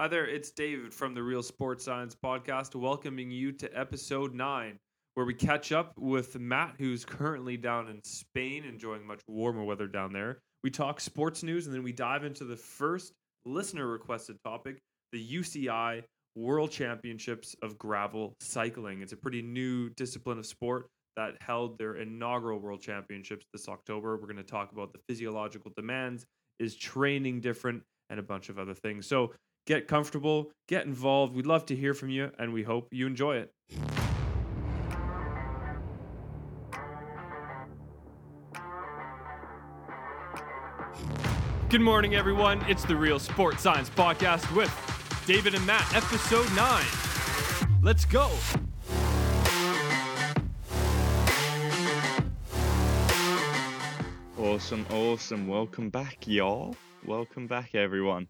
Hi there, it's David from the Real Sports Science Podcast, welcoming you to episode nine, where we catch up with Matt, who's currently down in Spain, enjoying much warmer weather down there. We talk sports news, and then we dive into the first listener requested topic the UCI World Championships of Gravel Cycling. It's a pretty new discipline of sport that held their inaugural World Championships this October. We're going to talk about the physiological demands, is training different, and a bunch of other things. So, get comfortable, get involved. We'd love to hear from you, and we hope you enjoy it. Good morning, everyone. It's the Real Sports Science Podcast with David and Matt, episode 9. Let's go. Awesome, awesome. Welcome back, y'all. Welcome back, everyone.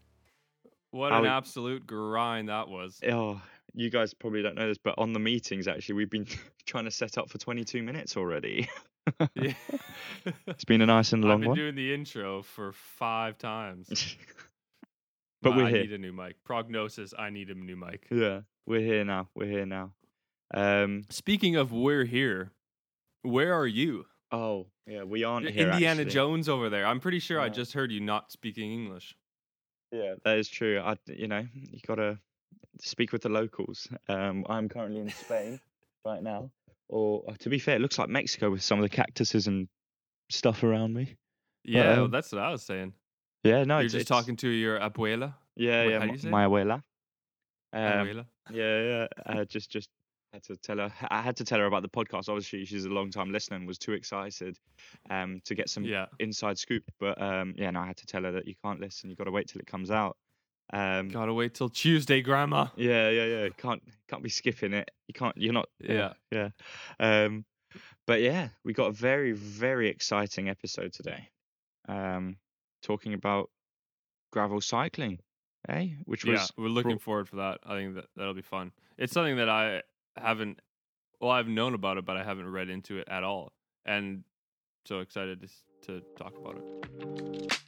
What an we- absolute grind that was. Oh, you guys probably don't know this, but on the meetings, actually, we've been trying to set up for 22 minutes already. Yeah. It's been a nice and long one. I've been one. doing the intro for five times. but we're I here. need a new mic. Prognosis, I need a new mic. Yeah, we're here now. We're here now. Um. Speaking of we're here, where are you? Oh, yeah, we aren't here. Indiana actually. Jones over there. I'm pretty sure I just heard you not speaking English. Yeah, that is true. I, you know, you gotta speak with the locals. Um, I'm currently in Spain right now, or uh, to be fair, it looks like Mexico with some of the cactuses and stuff around me. Yeah, well, um, that's what I was saying. Yeah, no, You're it's, just it's- talking to your abuela. Yeah, Wait, yeah, my, my abuela. Um, abuela. yeah, yeah. I just, just had to tell her. I had to tell her about the podcast. Obviously, she's a long time listener and was too excited, um, to get some Yeah. inside scoop. But um, yeah, no, I had to tell her that you can't listen. You got to wait till it comes out. Um, Gotta wait till Tuesday, Grandma. yeah, yeah, yeah. Can't, can't be skipping it. You can't. You're not. Yeah. yeah. Um, but yeah, we got a very, very exciting episode today. Um, talking about gravel cycling, eh? Which was Yeah, we're looking forward for that. I think that that'll be fun. It's something that I haven't. Well, I've known about it, but I haven't read into it at all, and so excited to to talk about it.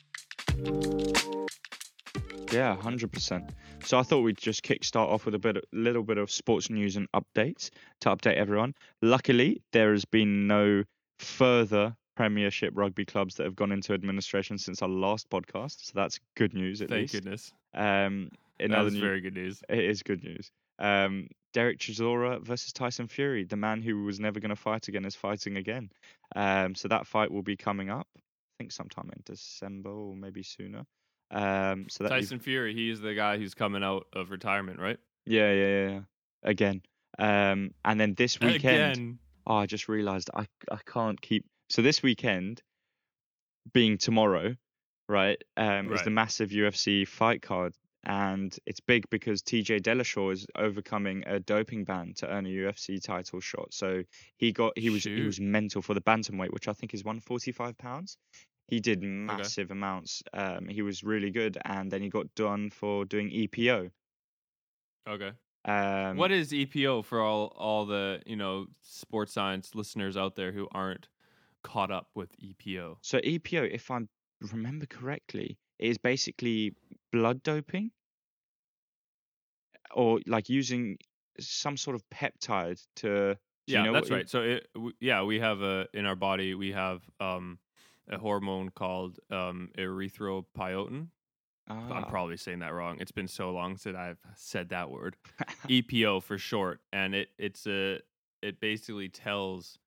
Yeah, hundred percent. So I thought we'd just kick start off with a bit, a little bit of sports news and updates to update everyone. Luckily, there has been no further Premiership rugby clubs that have gone into administration since our last podcast, so that's good news at Thank least. goodness. Um, in That is news, very good news. it is good news. Um, Derek Chisora versus Tyson Fury, the man who was never going to fight again, is fighting again. Um, so that fight will be coming up, I think sometime in December or maybe sooner. Um, so that Tyson Fury, he's the guy who's coming out of retirement, right? Yeah, yeah, yeah, yeah. Again. Um, and then this weekend, Again. oh, I just realized I I can't keep. So this weekend, being tomorrow, right, um, is the massive UFC fight card, and it's big because TJ Dillashaw is overcoming a doping ban to earn a UFC title shot. So he got he was he was mental for the bantamweight, which I think is 145 pounds. He did massive amounts. Um, he was really good, and then he got done for doing EPO. Okay. Um, what is EPO for all all the you know sports science listeners out there who aren't caught up with EPO? So EPO, if I remember correctly, is basically blood doping, or like using some sort of peptide to. do you yeah, know that's right. So it, w- yeah, we have a in our body we have um a hormone called um erythropoietin. I'm Ah, probably saying that wrong. It's been so long since I've said that word. EPO for short, and it it's a it basically tells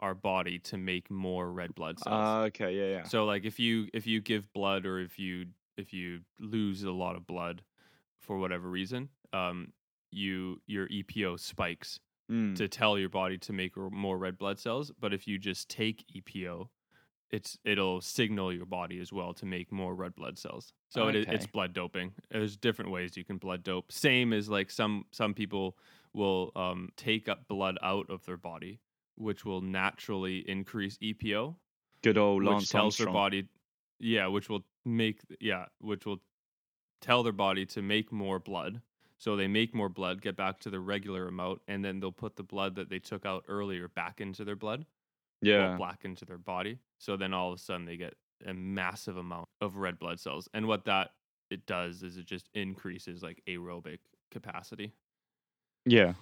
our body to make more red blood cells. Ah, okay, yeah, yeah. So like if you if you give blood or if you if you lose a lot of blood for whatever reason, um, you your EPO spikes Mm, to tell your body to make more red blood cells. But if you just take EPO, it's it'll signal your body as well to make more red blood cells. So it, it's blood doping. There's different ways you can blood dope. Same as like some some people will um, take up blood out of their body, which will naturally increase EPO Good old which Lance tells their Armstrong. body yeah which will make yeah which will tell their body to make more blood so they make more blood get back to the regular amount and then they'll put the blood that they took out earlier back into their blood Yeah. or back into their body so then all of a sudden they get a massive amount of red blood cells and what that it does is it just increases like aerobic capacity. Yeah.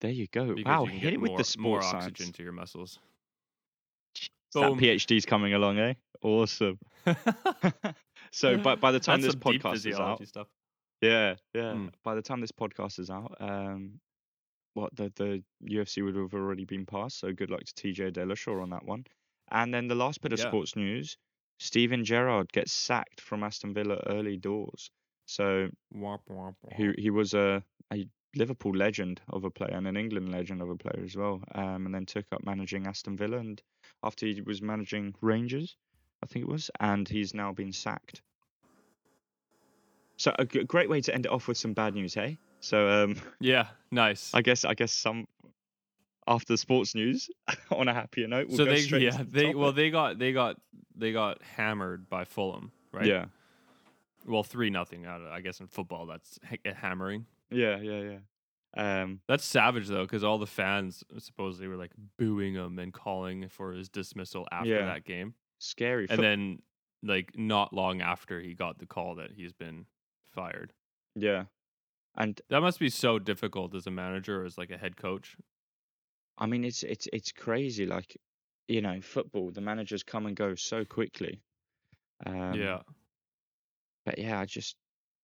There you go. because Wow, you hit it with more, the more oxygen science. to your muscles. That Boom. PhD's coming along, eh? Awesome. so by by the time That's this podcast is out, stuff. yeah, yeah. Mm. By the time this podcast is out, um, what the the UFC would have already been passed. So good luck to TJ Dillashaw on that one. And then the last bit of Yeah. sports news: Steven Gerrard gets sacked from Aston Villa early doors. So Womp, womp, he he was a, a Liverpool legend of a player and an England legend of a player as well. Um, and then took up managing Aston Villa, and after he was managing Rangers, I think it was, and he's now been sacked. So a g- great way to end it off with some bad news, hey? So um, Yeah, nice. I guess I guess some after the sports news on a happier note. We'll so go they straight yeah to the they well they got they got they got hammered by Fulham, right? yeah Well, three nothing. I I guess in football that's ha- hammering. yeah yeah yeah. Um, That's savage though, because all the fans supposedly were like booing him and calling for his dismissal after Yeah. that game, scary. and then like not long after he got the call that he's been fired. yeah, and That must be so difficult as a manager or as like a head coach. I mean, it's it's it's crazy. Like, you know, football, the managers come and go so quickly. Um, yeah, But yeah, I just,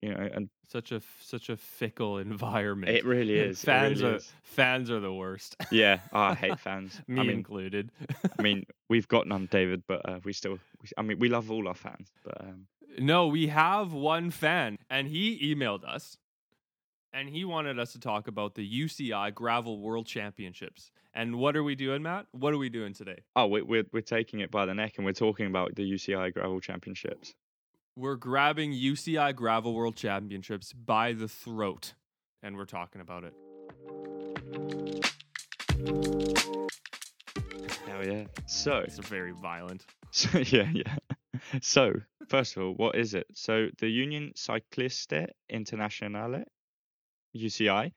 you know, and such a such a fickle environment. it really is. fans really are is. fans are the worst. Yeah, oh, I hate fans. Me I mean, included. I mean, we've got none, David, but uh, we still. We, I mean, we love all our fans, but um, No, we have one fan, and he emailed us, and he wanted us to talk about the UCI Gravel World Championships. And what are we doing, Matt? What are we doing today? oh, we're we're taking it by the neck, and we're talking about the UCI Gravel Championships. We're grabbing UCI Gravel World Championships by the throat, and we're talking about it. Hell yeah! So, It's very violent. So yeah, yeah. So first of all, what is it? So the Union Cycliste Internationale, UCI,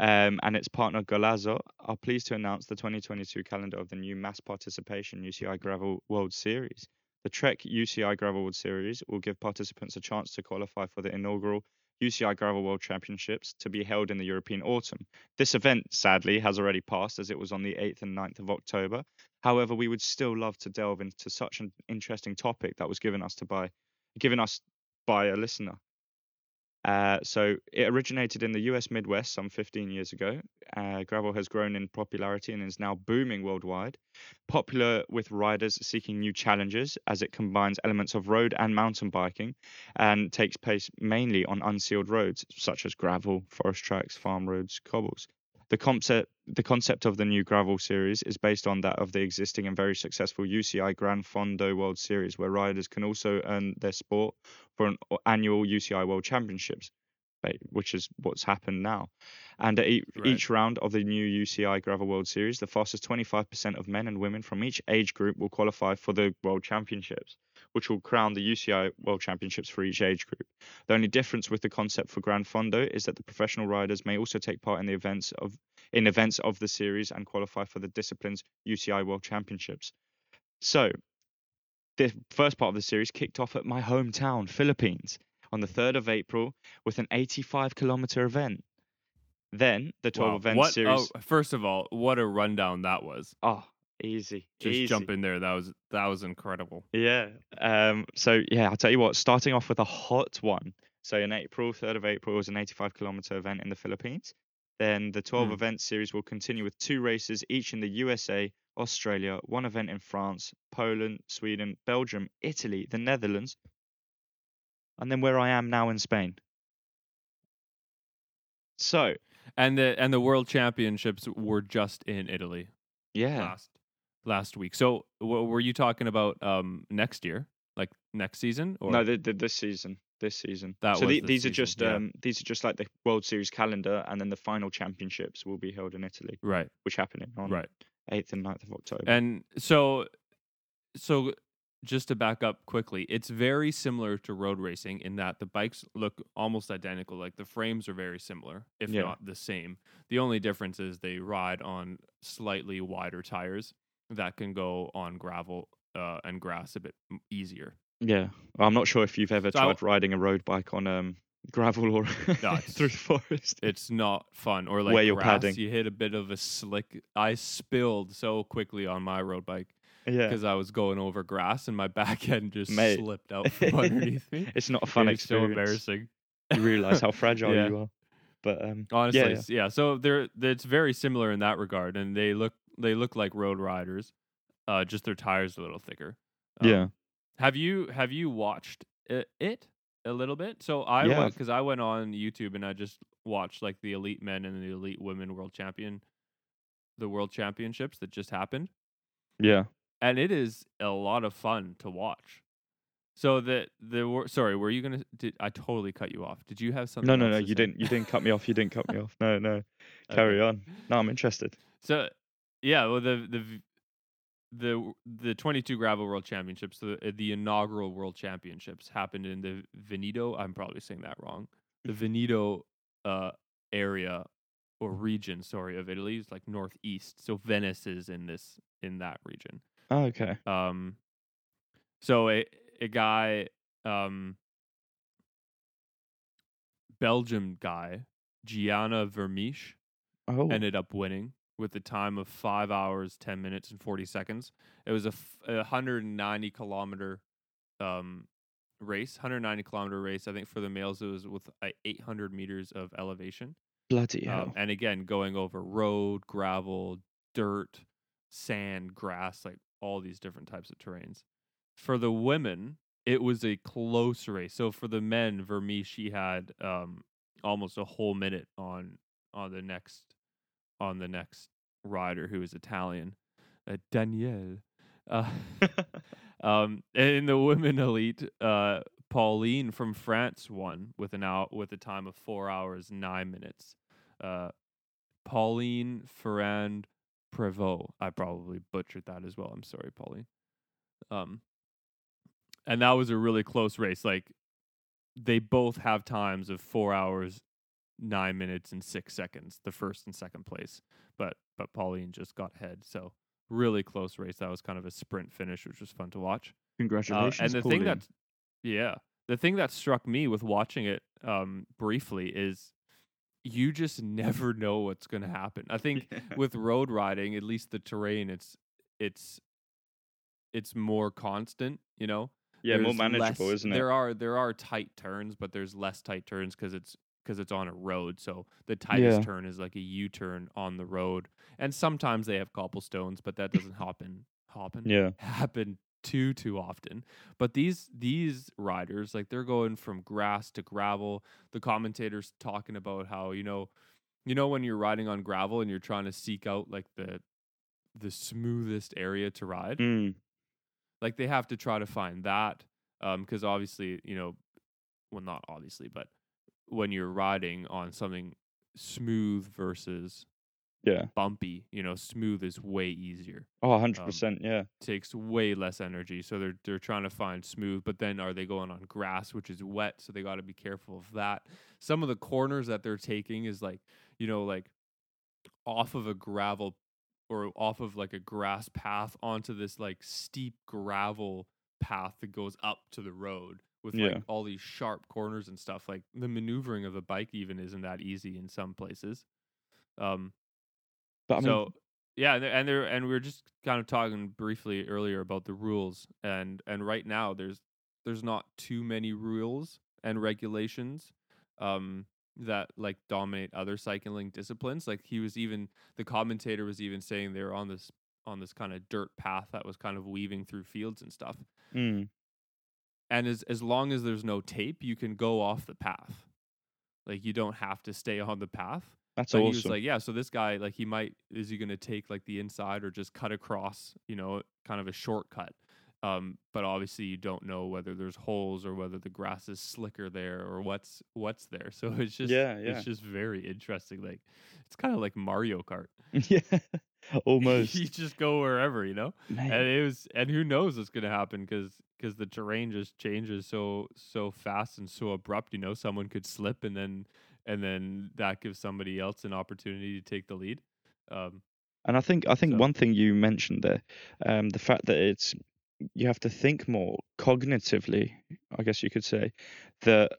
um, and its partner Golazo are pleased to announce the 2022 calendar of the new mass participation UCI Gravel World Series. The Trek UCI Gravel World Series will give participants a chance to qualify for the inaugural UCI Gravel World Championships to be held in the European autumn. This event, sadly, has already passed as it was on the 8th and 9th of October, However, we would still love to delve into such an interesting topic that was given us to by given us by a listener. Uh, so it originated in the U.S. Midwest some 15 years ago. Uh, gravel has grown in popularity and is now booming worldwide. Popular with riders seeking new challenges as it combines elements of road and mountain biking, and takes place mainly on unsealed roads such as gravel, forest tracks, farm roads, cobbles. The concept, the concept of the new gravel series is based on that of the existing and very successful UCI Gran Fondo World Series, where riders can also earn their sport for an annual UCI World Championships, which is what's happened now. And at ea- Right. each round of the new UCI Gravel World Series, the fastest 25% of men and women from each age group will qualify for the World Championships, which will crown the UCI World Championships for each age group. The only difference with the concept for Gran Fondo is that the professional riders may also take part in the events of in events of the series and qualify for the discipline's UCI World Championships. So, the first part of the series kicked off at my hometown, Philippines, on the 3rd of April with an 85 kilometer event. Then the 12 Wow. event what, oh, series. Oh, first of all, what a rundown that was. Oh, easy. Just easy. jump in there. That was that was incredible. Yeah. Um. So yeah, I'll tell you what. Starting off with a hot one. So in April, third of April, was an 85 kilometer event in the Philippines. Then the 12 Hmm. event series will continue with two races, each in the USA, Australia, one event in France, Poland, Sweden, Belgium, Italy, the Netherlands, and then where I am now in Spain. So And the and the World Championships were just in Italy yeah, last last week. So w- were you talking about um next year, like next season, or no, the, the, this season, this season. That so was the, these are just yeah. um, these are just like the World Series calendar, and then the final championships will be held in Italy. right, which happened on right? 8th and 9th of October. And so, so just to back up quickly, it's very similar to road racing in that the bikes look almost identical. Like the frames are very similar, if Yeah. not the same. The only difference is they ride on slightly wider tires that can go on gravel uh, and grass a bit easier. Yeah, I'm not sure if you've ever So tried riding a road bike on um gravel or No, through the forest. It's not fun. Or like Where you're grass, padding. you hit a bit of a slick. I spilled so quickly on my road bike yeah, because I was going over grass and my back end just Mate. slipped out from underneath me. it's not a fun It was so embarrassing. You realize how fragile Yeah. you are. But um, Honestly, yeah, s- yeah. So they're it's very similar in that regard, and they look they look like road riders. Uh, just their tires a little thicker. Um, yeah, Have you have you watched it, it a little bit? So I Yeah. because I went on YouTube and I just watched like the elite men and the elite women world champion, the world championships that just happened, yeah. and it is a lot of fun to watch. So the the sorry, were you gonna? Did I totally cut you off? Did you have something? No, no, no. You say? didn't. You didn't cut me off. You didn't cut me off. No, no. Okay. Carry on. No, I'm interested. So yeah, well the the the the 22 gravel world championships, the the inaugural world championships happened in the Veneto. I'm probably saying that wrong. The Veneto uh, area or region, sorry, of Italy is like northeast. So Venice is in this in that region. Oh, okay. Um, so a a guy, um, Belgium guy, Gianni Vermeersch, Oh, ended up winning with a time of five hours, 10 minutes, and 40 seconds. It was a, f- a 190 kilometer um, race, 190 kilometer race. I think for the males, it was with uh, 800 meters of elevation. bloody Um, hell. and again, going over road, gravel, dirt, sand, grass, like all these different types of terrains. For the women, it was a close race. So for the men, Vermeersch, she had um, almost a whole minute on on the next on the next rider who was Italian, uh, Danielle. Uh, um, in the women elite, uh, Pauline from France won with an hour with a time of four hours nine minutes. Uh, Pauline Ferrand Prévot. I probably butchered that as well. I'm sorry, Pauline. Um, and that was a really close race. Like they both have times of four hours, nine minutes, and six seconds. The first and second place, but but Pauline just got ahead. So really close race. That was kind of a sprint finish, which was fun to watch. Uh, Congratulations. and the thing that, yeah, the thing that struck me with watching it um, briefly is you just never know what's going to happen. I think with road riding, at least the terrain, it's it's it's more constant. You know, yeah, more manageable, less- isn't it? There are there are tight turns, but there's less tight turns because it's because it's on a road. So the tightest Yeah. turn is like a U turn on the road, and sometimes they have cobblestones, but that doesn't happen happen Yeah, happen too too often. But these these riders, like they're going from grass to gravel. The commentators talking about how you know, you know when you're riding on gravel and you're trying to seek out like the the smoothest area to ride mm, like they have to try to find that um because obviously you know well not obviously but when you're riding on something smooth versus yeah. bumpy you know smooth is way easier Oh, 100 Um, percent. Yeah, takes way less energy so they're they're trying to find smooth but then are they going on grass which is wet so they got to be careful of that some of the corners that they're taking is like you know like off of a gravel or off of like a grass path onto this like steep gravel path that goes up to the road with Yeah. like all these sharp corners and stuff like the maneuvering of the bike even isn't that easy in some places um but I mean, so yeah, and and they're and we were just kind of talking briefly earlier about the rules, and and right now there's there's not too many rules and regulations um, that like dominate other cycling disciplines. Like he was even the commentator was even saying they were on this on this kind of dirt path that was kind of weaving through fields and stuff. mm, And as as long as there's no tape, you can go off the path. Like you don't have to stay on the path. that's But awesome. he was like, yeah, so this guy, like, he might, is he going to take like the inside or just cut across, you know, kind of a shortcut? Um, but obviously you don't know whether there's holes or whether the grass is slicker there or what's what's there. So it's just, Yeah, yeah. it's just very interesting. Like, it's kind of like Mario Kart. yeah, almost. you just go wherever, you know. Mate, And it was, and who knows what's going to happen because because the terrain just changes so so fast and so abrupt. You know, someone could slip and then and then that gives somebody else an opportunity to take the lead. Um, And I think I think So- one thing you mentioned there, um, the fact that it's you have to think more cognitively, I guess you could say, that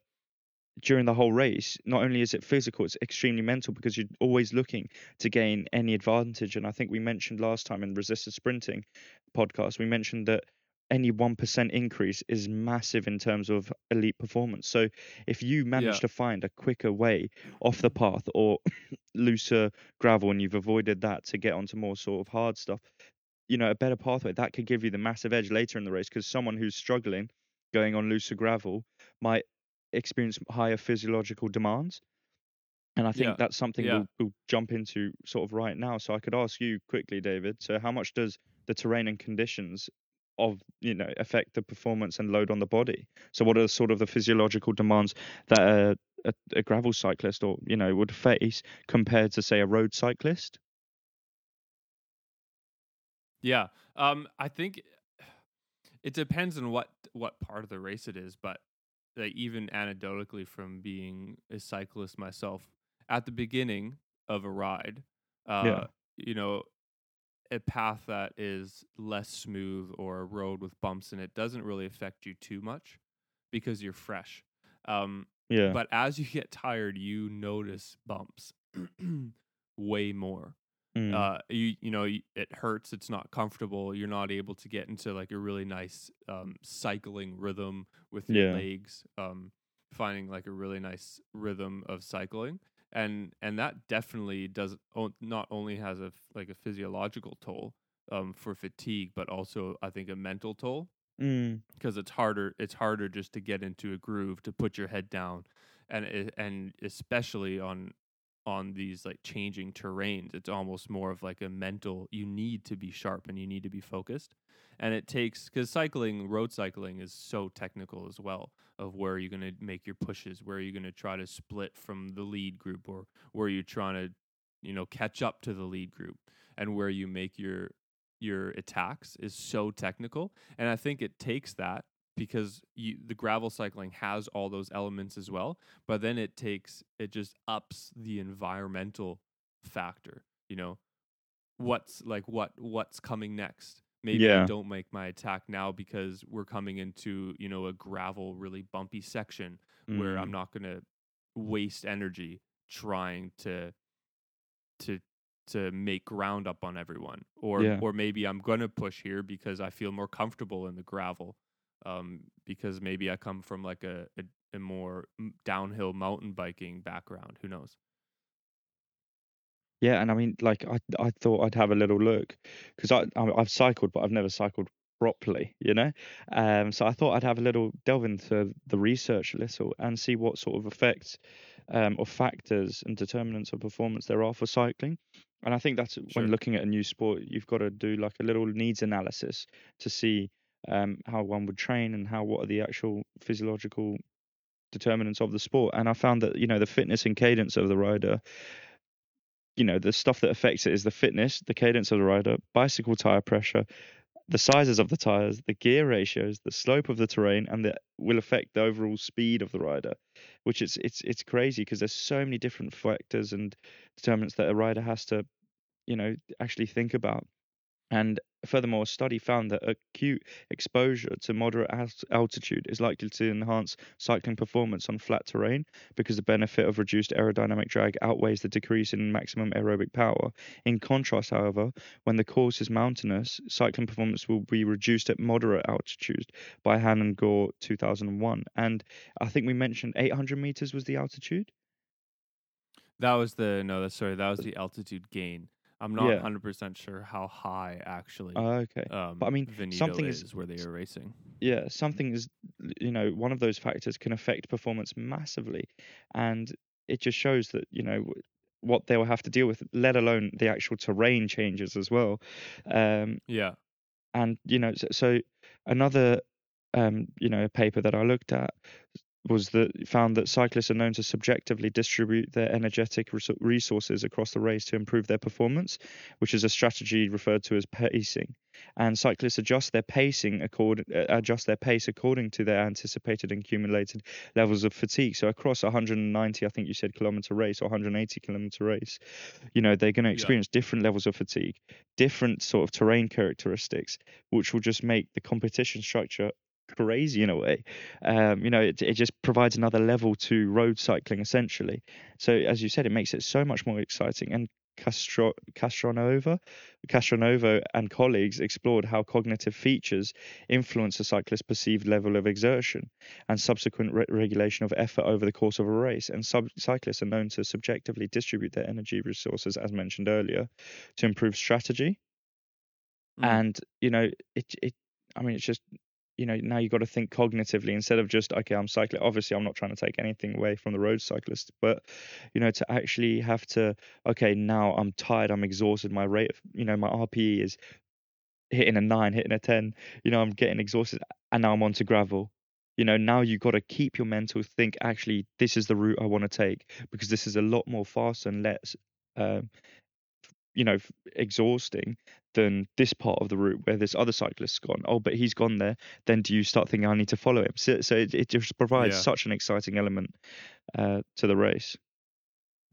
during the whole race, not only is it physical, it's extremely mental because you're always looking to gain any advantage. And I think we mentioned last time in resisted sprinting podcast, we mentioned that any 1% increase is massive in terms of elite performance. So if you manage Yeah. to find a quicker way off the path or looser gravel and you've avoided that to get onto more sort of hard stuff, you know, a better pathway that could give you the massive edge later in the race because someone who's struggling going on looser gravel might experience higher physiological demands. And I think Yeah, that's something yeah. we'll, we'll jump into sort of right now. So I could ask you quickly, David. So how much does the terrain and conditions of you know affect the performance and load on the body? So what are sort of the physiological demands that a, a, a gravel cyclist or you know would face compared to say a road cyclist? Yeah. Um, I think it depends on what what part of the race it is, but like even anecdotally from being a cyclist myself, at the beginning of a ride, uh, Yeah. you know, a path that is less smooth or a road with bumps in it doesn't really affect you too much because you're fresh. Um, Yeah. but as you get tired, you notice bumps way more Mm. uh you you know it hurts it's not comfortable you're not able to get into like a really nice um cycling rhythm with your Yeah. legs um finding like a really nice rhythm of cycling and and that definitely does o- not only has a like a physiological toll um for fatigue but also i think a mental toll Mm. because it's harder it's harder just to get into a groove to put your head down and and especially on on these like changing terrains. It's almost more of like a mental you need to be sharp and you need to be focused. And it takes because cycling road cycling is so technical as well of where you're going to make your pushes where you're going to try to split from the lead group or where you're trying to you know catch up to the lead group and where you make your your attacks is so technical. And i think it takes that because you, the gravel cycling has all those elements as well but then it takes it just ups the environmental factor you know what's like what what's coming next maybe Yeah. i don't make my attack now because we're coming into you know a gravel really bumpy section where i'm Mm. not going to waste energy trying to to to make ground up on everyone or Yeah. or maybe i'm going to push here because i feel more comfortable in the gravel um because maybe i come from like a a, a more downhill mountain biking background who knows Yeah, and I mean, like I I thought I'd have a little look because I I- I've cycled, but I've never cycled properly, you know. Um, so I thought I'd have a little delve into the research a little and see what sort of effects um, or factors and determinants of performance there are for cycling. And I think that's Sure. when looking at a new sport, you've got to do like a little needs analysis to see um, how one would train and how what are the actual physiological determinants of the sport. And I found that you know the fitness and cadence of the rider you know, the stuff that affects it is the fitness, the cadence of the rider, bicycle tire pressure, the sizes of the tires, the gear ratios, the slope of the terrain, and that will affect the overall speed of the rider. Which is it's it's crazy because there's so many different factors and determinants that a rider has to, you know, actually think about. And furthermore, a study found that acute exposure to moderate altitude is likely to enhance cycling performance on flat terrain because the benefit of reduced aerodynamic drag outweighs the decrease in maximum aerobic power. In contrast, however, when the course is mountainous, cycling performance will be reduced at moderate altitudes by Hahn and Gore 2001. And I think we mentioned 800 meters was the altitude. that was the no sorry that was the altitude gain i'm not Yeah. 100% sure how high actually Oh, okay. um but I mean, Veneto something is, is- where they are racing yeah, something is, you know, one of those factors can affect performance massively, and it just shows that you know what they'll have to deal with, let alone the actual terrain changes as well. Um, yeah and you know, so, so another, um, you know, paper that I looked at was that found that cyclists are known to subjectively distribute their energetic resources across the race to improve their performance, which is a strategy referred to as pacing. And cyclists adjust their pacing accord, uh, adjust their pace according to their anticipated and accumulated levels of fatigue. So across 190, I think you said kilometer race or 180 kilometer race, you know they're going to Yeah. experience different levels of fatigue, different sort of terrain characteristics, which will just make the competition structure crazy in a way. Um, you know, it, it just provides another level to road cycling essentially. So as you said, it makes it so much more exciting. And Castro, Castronova, Castronovo and colleagues explored how cognitive features influence a cyclist's perceived level of exertion and subsequent re- regulation of effort over the course of a race. And sub- cyclists are known to subjectively distribute their energy resources, as mentioned earlier, to improve strategy. Mm. And you know, it it. I mean, it's just you know now you've got to think cognitively instead of just okay i'm cycling obviously i'm not trying to take anything away from the road cyclist but you know to actually have to okay now i'm tired i'm exhausted my rate of, you know my rpe is hitting a 9 hitting a 10 you know i'm getting exhausted and now i'm onto gravel. You know now you've got to keep your mental think actually this is the route i want to take because this is a lot more faster and less um, you know exhausting than this part of the route where this other cyclist's gone. Oh but he's gone there. Then do you start thinking i need to follow him so, so it, it just provides Yeah. such an exciting element uh, to the race.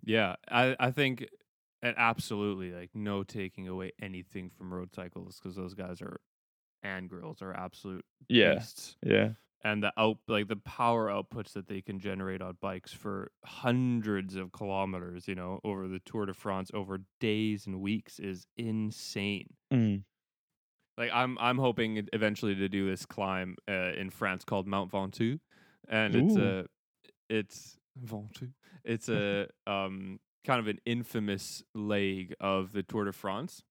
Yeah, I I think and absolutely like no taking away anything from road cyclists because those guys are and girls are absolute yeah beasts. yeah and the out like the power outputs that they can generate on bikes for hundreds of kilometers, you know, over the Tour de France over days and weeks is insane. mm. Like I'm I'm hoping eventually to do this climb uh, in France called Mount Ventoux, and it's a it's Ventoux. It's a um kind of an infamous leg of the Tour de France,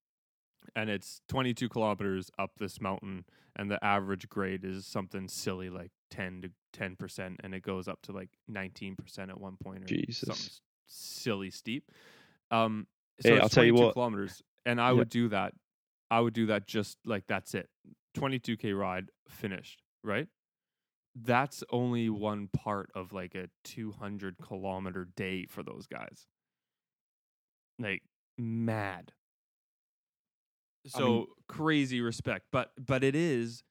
and it's 22 kilometers up this mountain, and the average grade is something silly like 10 to 10 percent, and it goes up to like 19 percent at one point, or Jesus. something silly steep. Um, so Hey, it's I'll tell you 22 what- kilometers, and I Yeah. would do that. I would do that just like that's it. 22k ride finished, right? That's only one part of like a 200 kilometer day for those guys. Like mad. So I mean- crazy respect, but but it is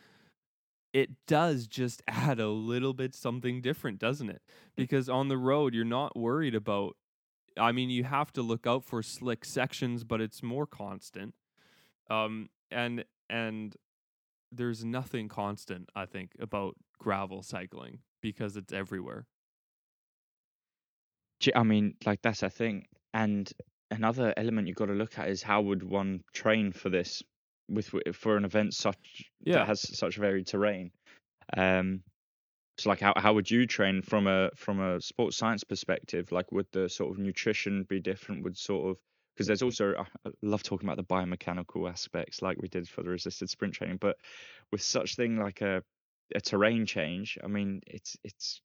it does just add a little bit something different, doesn't it? Because on the road you're not worried about I mean, you have to look out for slick sections, but it's more constant. Um, and and there's nothing constant, I think, about gravel cycling because it's everywhere. I mean, like that's a thing. And another element you've got to look at is how would one train for this, with for an event such Yeah. that has such varied terrain. Um, so like how how would you train from a from a sports science perspective? Like would the sort of nutrition be different? Would sort of because there's also I love talking about the biomechanical aspects like we did for the resisted sprint training, but with such thing like a a terrain change, I mean, it's it's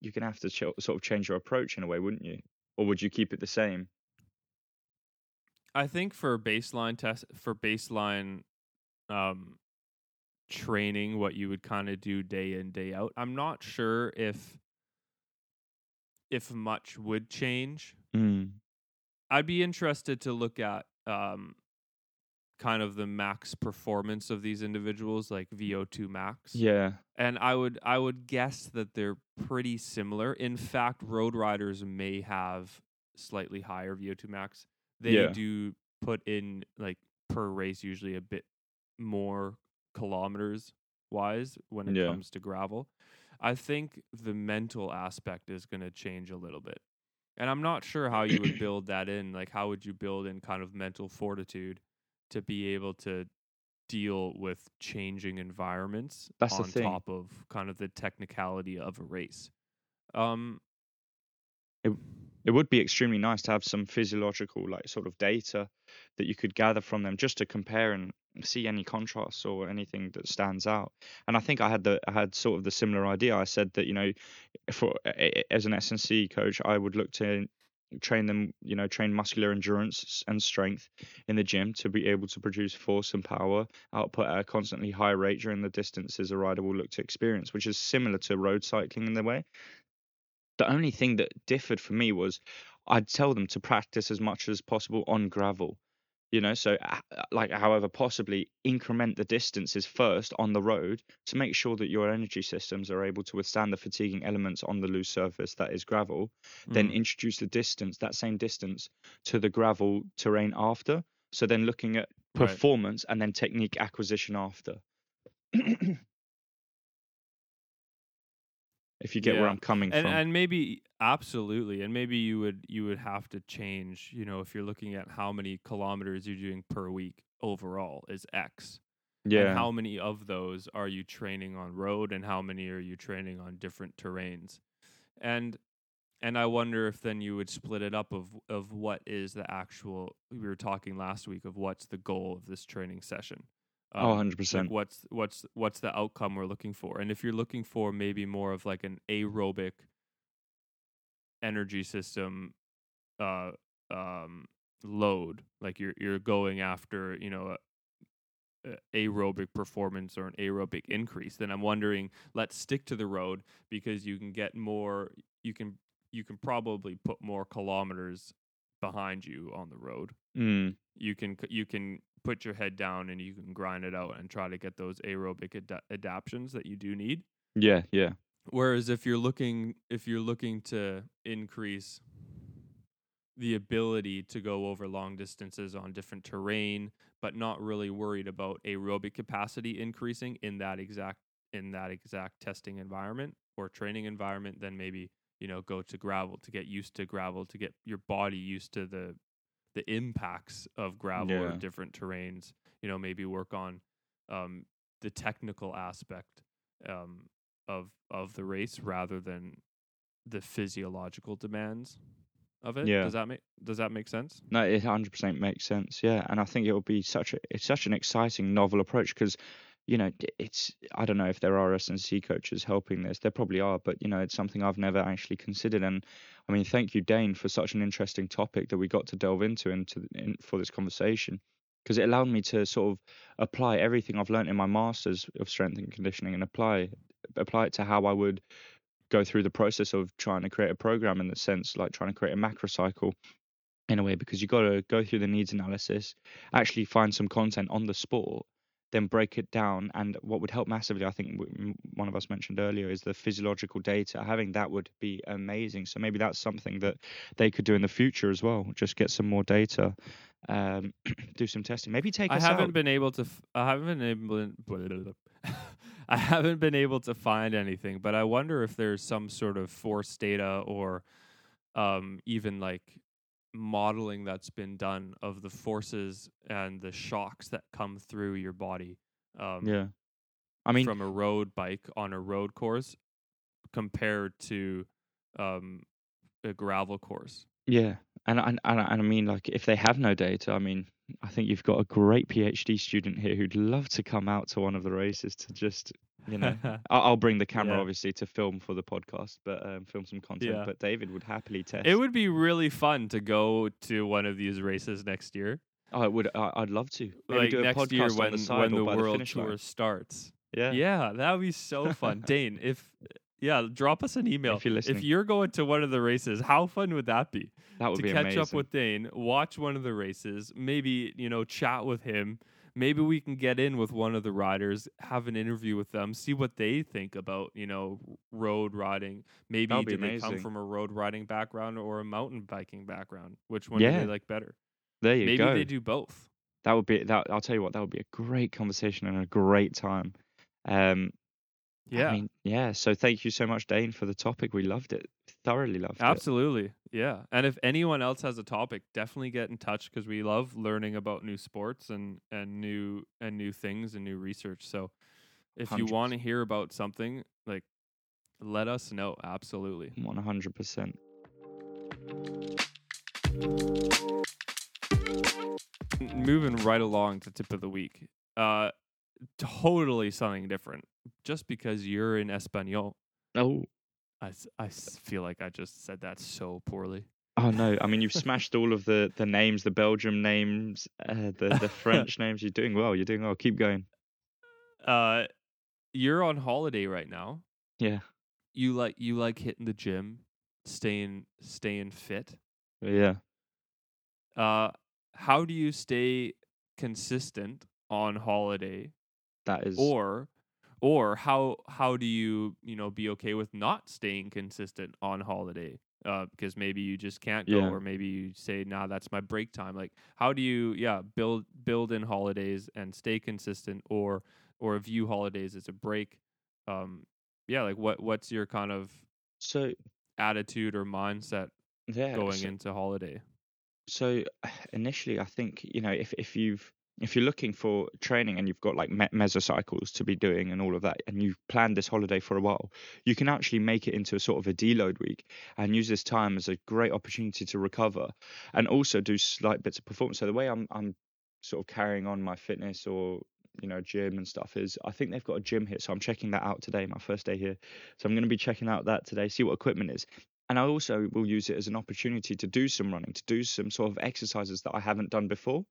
you're gonna have to ch- sort of change your approach in a way, wouldn't you? Or would you keep it the same? I think for baseline test for baseline um training what you would kind of do day in day out. I'm not sure if if much would change. Mm. I'd be interested to look at um kind of the max performance of these individuals like VO2 max. Yeah. And I would I would guess that they're pretty similar. In fact, road riders may have slightly higher VO2 max. They Yeah. do put in like per race usually a bit more kilometers wise when it Yeah. comes to gravel. I think the mental aspect is going to change a little bit. And I'm not sure how you would build that in. Like how would you build in kind of mental fortitude to be able to deal with changing environments That's on top of kind of the technicality of a race. Um It would be extremely nice to have some physiological, like, sort of data that you could gather from them just to compare and see any contrasts or anything that stands out. And I think I had the I had sort of the similar idea. I said that you know, for as an S&C coach, I would look to train them, you know, train muscular endurance and strength in the gym to be able to produce force and power output at a constantly high rate during the distances a rider will look to experience, which is similar to road cycling in the way. The only thing that differed for me was I'd tell them to practice as much as possible on gravel. You know, so uh, like however possibly increment the distances first on the road to make sure that your energy systems are able to withstand the fatiguing elements on the loose surface that is gravel. Then Mm. introduce the distance, that same distance, to the gravel terrain after. So then looking at Right. performance and then technique acquisition after. if you get where I'm coming and from. and maybe absolutely and maybe you would you would have to change you know if you're looking at how many kilometers you're doing per week overall is x yeah. and how many of those are you training on road and how many are you training on different terrains and and i wonder if then you would split it up of of what is the actual we were talking last week of what's the goal of this training session oh, Um, 100%. like what's what's what's the outcome we're looking for? And if you're looking for maybe more of like an aerobic energy system uh um load like you're you're going after you know a, a aerobic performance or an aerobic increase then i'm wondering let's stick to the road because you can get more you can you can probably put more kilometers behind you on the road. Mm, you can you can put your head down and you can grind it out and try to get those aerobic ad- adaptions that you do need yeah, yeah. whereas if you're looking if you're looking to increase the ability to go over long distances on different terrain but not really worried about aerobic capacity increasing in that exact in that exact testing environment or training environment then maybe you know go to gravel to get used to gravel to get your body used to the the impacts of gravel or different terrains you know maybe work on um, the technical aspect um, of of the race rather than the physiological demands of it. Yeah. Does that make Does that make sense? No, it 100% makes sense. Yeah, and I think it will be such a it's such an exciting novel approach because you know it's I don't know if there are S&C coaches helping this. There probably are, but you know it's something I've never actually considered. And I mean, thank you, Dane, for such an interesting topic that we got to delve into into in, for this conversation because it allowed me to sort of apply everything I've learned in my masters of strength and conditioning and apply apply it to how I would go through the process of trying to create a program in the sense like trying to create a macro cycle in a way because you got to go through the needs analysis actually find some content on the sport then break it down. And what would help massively i think one of us mentioned earlier is the physiological data. Having that would be amazing. So maybe that's something that they could do in the future as well. Just get some more data um, do some testing. Maybe take I haven't out. been able to. F- I haven't been able. I haven't been able to find anything, but I wonder if there's some sort of force data or um, even like modeling that's been done of the forces and the shocks that come through your body. Um, yeah i mean from a road bike on a road course compared to um, a gravel course. Yeah, and and and I and I mean, like, if they have no data, I mean, I think you've got a great PhD student here who'd love to come out to one of the races to just, you know, I'll, I'll bring the camera Yeah. obviously to film for the podcast, but um, film some content. Yeah. But David would happily test. it would be really fun to go to one of these races next year. Oh, it would. I, I'd love to. Maybe like do a next podcast year on when the side when or the by world finish line. starts. Yeah. Yeah, that would be so fun. Dane, if yeah, drop us an email. If you're listening. If you're going to one of the races, how fun would that be? that would be to be catch amazing. up with Dane, watch one of the races, maybe, you know, chat with him. Maybe we can get in with one of the riders, have an interview with them, see what they think about, you know, road riding. Maybe do be they come from a road riding background or a mountain biking background? Which one do they like better? there you Maybe go. Maybe they do both. That would be that. I'll tell you what. That would be a great conversation and a great time. Um, Yeah. I mean, yeah. So thank you so much, Dane, for the topic. We loved it. Thoroughly loved it. Absolutely. Yeah. And if anyone else has a topic, definitely get in touch because we love learning about new sports and, and new and new things and new research. So if you want to hear about something, like let us know. Absolutely. One hundred percent. Moving right along to tip of the week. Uh totally something different. Just because you're in Espanol. Oh, I, I feel like I just said that so poorly. oh no! I mean, you've smashed all of the the names, the Belgium names, uh, the the French names. You're doing well. You're doing well. Keep going. Uh you're on holiday right now. Yeah. you like you like hitting the gym staying staying fit. Yeah. Uh, how do you stay consistent on holiday, That is. or or how how do you you know be okay with not staying consistent on holiday? Uh, because maybe you just can't go, Yeah. or maybe you say, "Nah, that's my break time." Like, how do you, yeah, build build in holidays and stay consistent, or or view holidays as a break? Um, yeah, like what what's your kind of so attitude or mindset yeah. going so, into holiday? so initially, I think you know if if you've if you're looking for training and you've got like me- mesocycles to be doing and all of that, and you've planned this holiday for a while, you can actually make it into a sort of a deload week and use this time as a great opportunity to recover and also do slight bits of performance. So the way I'm I'm sort of carrying on my fitness or you know gym and stuff is I think they've got a gym here, so I'm checking that out today, my first day here. So I'm going to be checking out that today, see what equipment is. And I also will use it as an opportunity to do some running, to do some sort of exercises that I haven't done before.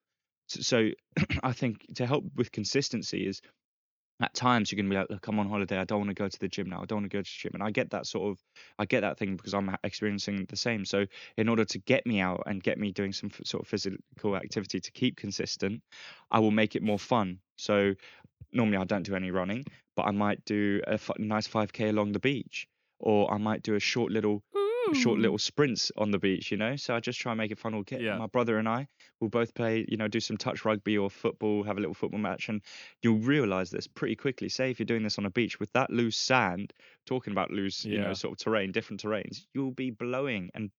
So, I think to help with consistency is at times you're going to be like, look, I'm on holiday. I don't want to go to the gym now. I don't want to go to the gym. And I get that sort of, I get that thing because I'm experiencing the same. So in order to get me out and get me doing some sort of physical activity to keep consistent, I will make it more fun. So normally I don't do any running, but I might do a f- nice 5k along the beach, or I might do a short little short little sprints on the beach, you know. So I just try and make it fun. We'll get Yeah. my brother and I will both play, you know, do some touch rugby or football, have a little football match, and you'll realize this pretty quickly. Say if you're doing this on a beach with that loose sand, talking about loose, you know, sort of terrain, different terrains, you'll be blowing and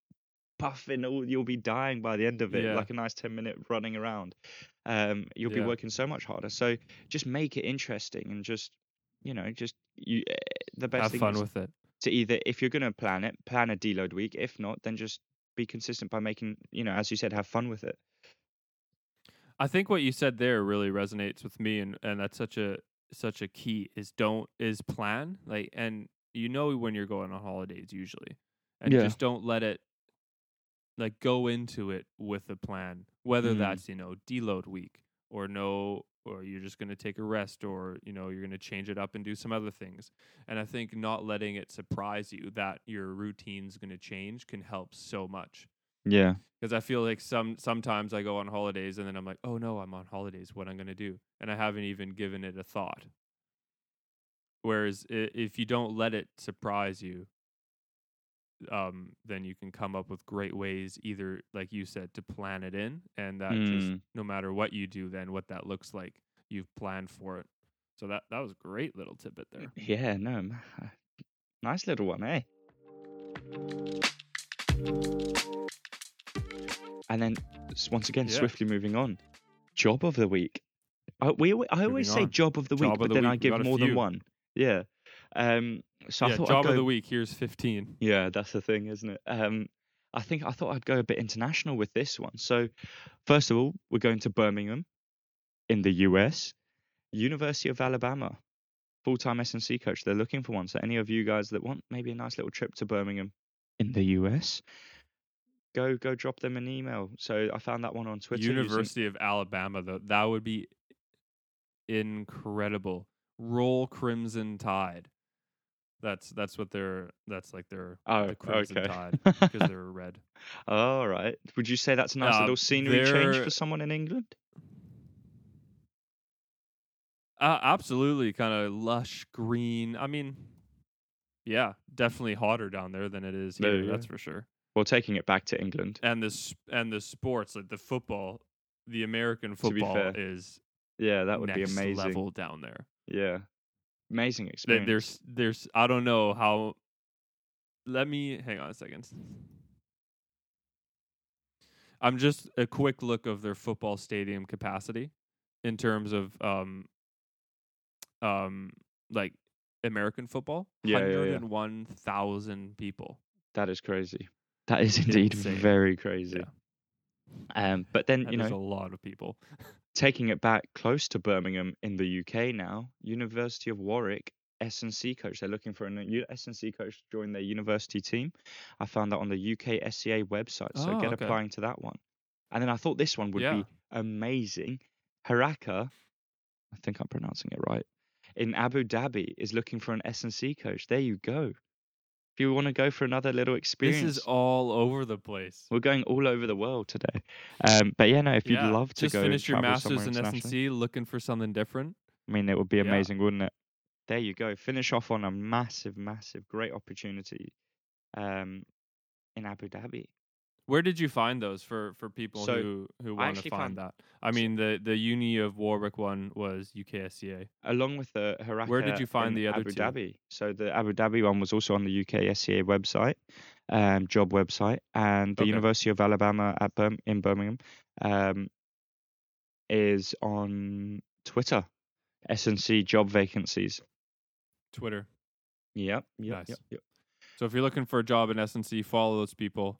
puffing. All you'll be dying by the end of it, Yeah. like a nice ten minute running around. Um, you'll be working so much harder. So just make it interesting and just, you know, just you. eh, The best Have fun is with it. To either if you're going to plan it, plan a deload week. If not, then just be consistent by making, you know, as you said, have fun with it. I think what you said there really resonates with me, and and that's such a such a key is don't is plan like and you know when you're going on holidays usually, and Yeah. just don't let it like go into it with a plan, whether Mm. that's you know deload week or no or you're just going to take a rest or you know you're going to change it up and do some other things and i think not letting it surprise you that your routine's going to change can help so much Yeah. because I feel like some sometimes I go on holidays and then I'm like, oh no, I'm on holidays. What I'm gonna do, and I haven't even given it a thought. Whereas if you don't let it surprise you, um, then you can come up with great ways, either like you said, to plan it in, and that just Mm. no matter what you do, then what that looks like, you've planned for it. So that that was a great little tidbit there. Yeah. No. Nice little one, eh? And then once again, Yeah. swiftly moving on. Job of the week. I, we, I always Moving say on. job of the week, Job but the then I week, we give more than one. Yeah. Um. So I thought job I'd go, of the week. Here's 15. Yeah, that's the thing, isn't it? Um, I think I thought I'd go a bit international with this one. So, first of all, we're going to Birmingham, in the US, University of Alabama, full-time S&C coach. They're looking for one. So, any of you guys that want maybe a nice little trip to Birmingham, in the US, go go drop them an email. So, I found that one on Twitter. using- University of Alabama, though, that would be incredible. Roll Crimson Tide. That's that's what they're. That's like their Oh, the Crimson okay. Tide because they're red. All right. Would you say that's a nice Uh, little scenery change they're- for someone in England? Uh, absolutely, kind of lush green. I mean, yeah, definitely hotter down there than it is here. you That's for sure. Well, taking it back to England. And the and the sports like the football, the American football fair, is Yeah, that would be amazing. level down there. Yeah. Amazing experience. There's there's I don't know how. Let me hang on a second. I'm just a quick look of their football stadium capacity in terms of um um like American football. Yeah, yeah, yeah. 101,000 people. That is crazy. That is indeed Insane. very crazy. Um, but then That you know, a lot of people. taking it back close to Birmingham in the UK now, University of Warwick S and C coach. They're looking for an S and C coach to join their university team. I found that on the UK SCA website, so Oh, get okay. applying to that one. And then I thought this one would Yeah. be amazing. Haraka, I think I'm pronouncing it right, in Abu Dhabi is looking for an S and C coach. There you go. If you want to go for another little experience, This is all over the place. we're going all over the world today. Um, but yeah, no, if you'd Yeah, love to just go finish your masters in internationally, looking for something different. I mean, it would be Yeah. amazing, wouldn't it? There you go. Finish off on a massive, massive, great opportunity um, in Abu Dhabi. Where did you find those for for people So, who who want to find that? I mean, the the Uni of Warwick one was UKSCA. along with the Haraka. Where did you find the other Abu two? Dhabi. So the Abu Dhabi one was also on the UK SCA website, um, job website, and the Okay. University of Alabama at Bir- in Birmingham um, is on Twitter. SNC job vacancies. Twitter. Yep. Yep. Nice. Yep. Yep. So if you're looking for a job in S&C, follow those people.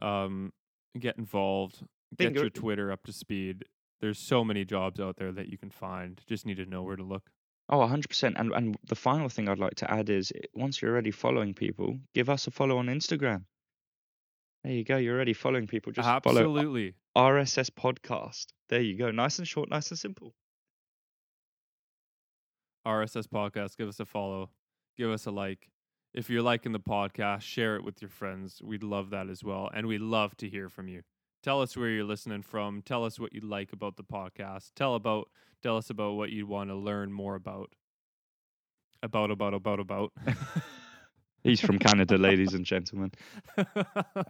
Um, get involved. Get your Twitter up to speed. There's so many jobs out there that you can find. Just need to know where to look. Oh, 100%. And and the final thing I'd like to add is once you're already following people, give us a follow on Instagram. There you go. You're already following people. Just follow Absolutely. RSS podcast. There you go. Nice and short, nice and simple. RSS podcast. Give us a follow. Give us a like. If you're liking the podcast, share it with your friends. We'd love that as well. And we'd love to hear from you. Tell us where you're listening from. Tell us what you like about the podcast. Tell about tell us about what you want to learn more about. About about about about. He's from Canada, ladies and gentlemen.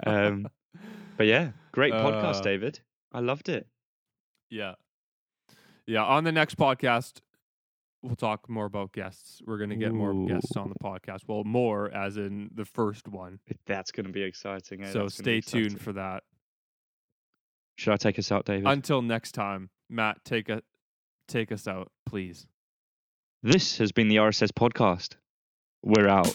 Um, But yeah, great podcast, Uh, David. I loved it. Yeah. Yeah. On the next podcast, we'll talk more about guests. We're going to get more guests on the podcast. Well, more as in the first one. That's going to be exciting. eh? so That's gonna be stay tuned for that. Should I take us out, David? Until next time, Matt, take a take us out, please. this has been the RSS podcast. We're out.